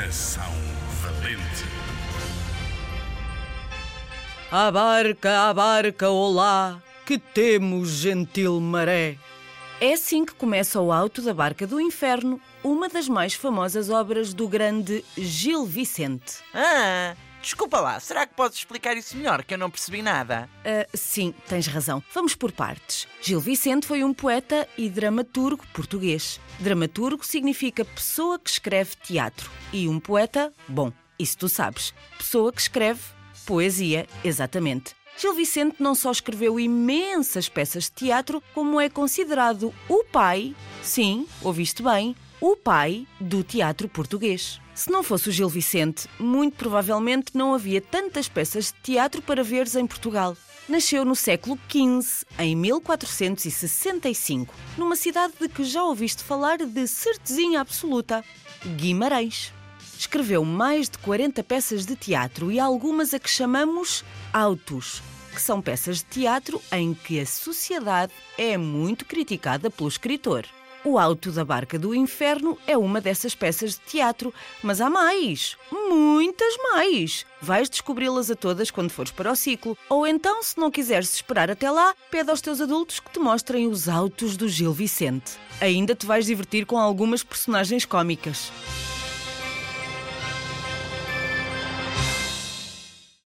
Coração valente. À barca, à barca, olá, que temos, gentil maré. É assim que começa o Alto da Barca do Inferno, uma das mais famosas obras do grande Gil Vicente. Ah, desculpa lá, será que podes explicar isso melhor? Que eu não percebi nada. Ah, sim, tens razão. Vamos por partes. Gil Vicente foi um poeta e dramaturgo português. Dramaturgo significa pessoa que escreve teatro. E um poeta, bom, isso tu sabes. Pessoa que escreve poesia, exatamente. Gil Vicente não só escreveu imensas peças de teatro, como é considerado o pai, sim, ouviste bem, o pai do teatro português. Se não fosse o Gil Vicente, muito provavelmente não havia tantas peças de teatro para veres em Portugal. Nasceu no século XV, em 1465, numa cidade de que já ouviste falar de certezinha absoluta, Guimarães. Escreveu mais de 40 peças de teatro e algumas a que chamamos autos, que são peças de teatro em que a sociedade é muito criticada pelo escritor. O Auto da Barca do Inferno é uma dessas peças de teatro, mas há mais, muitas mais. Vais descobri-las a todas quando fores para o ciclo, ou então, se não quiseres esperar até lá, pede aos teus adultos que te mostrem os autos do Gil Vicente. Ainda te vais divertir com algumas personagens cómicas.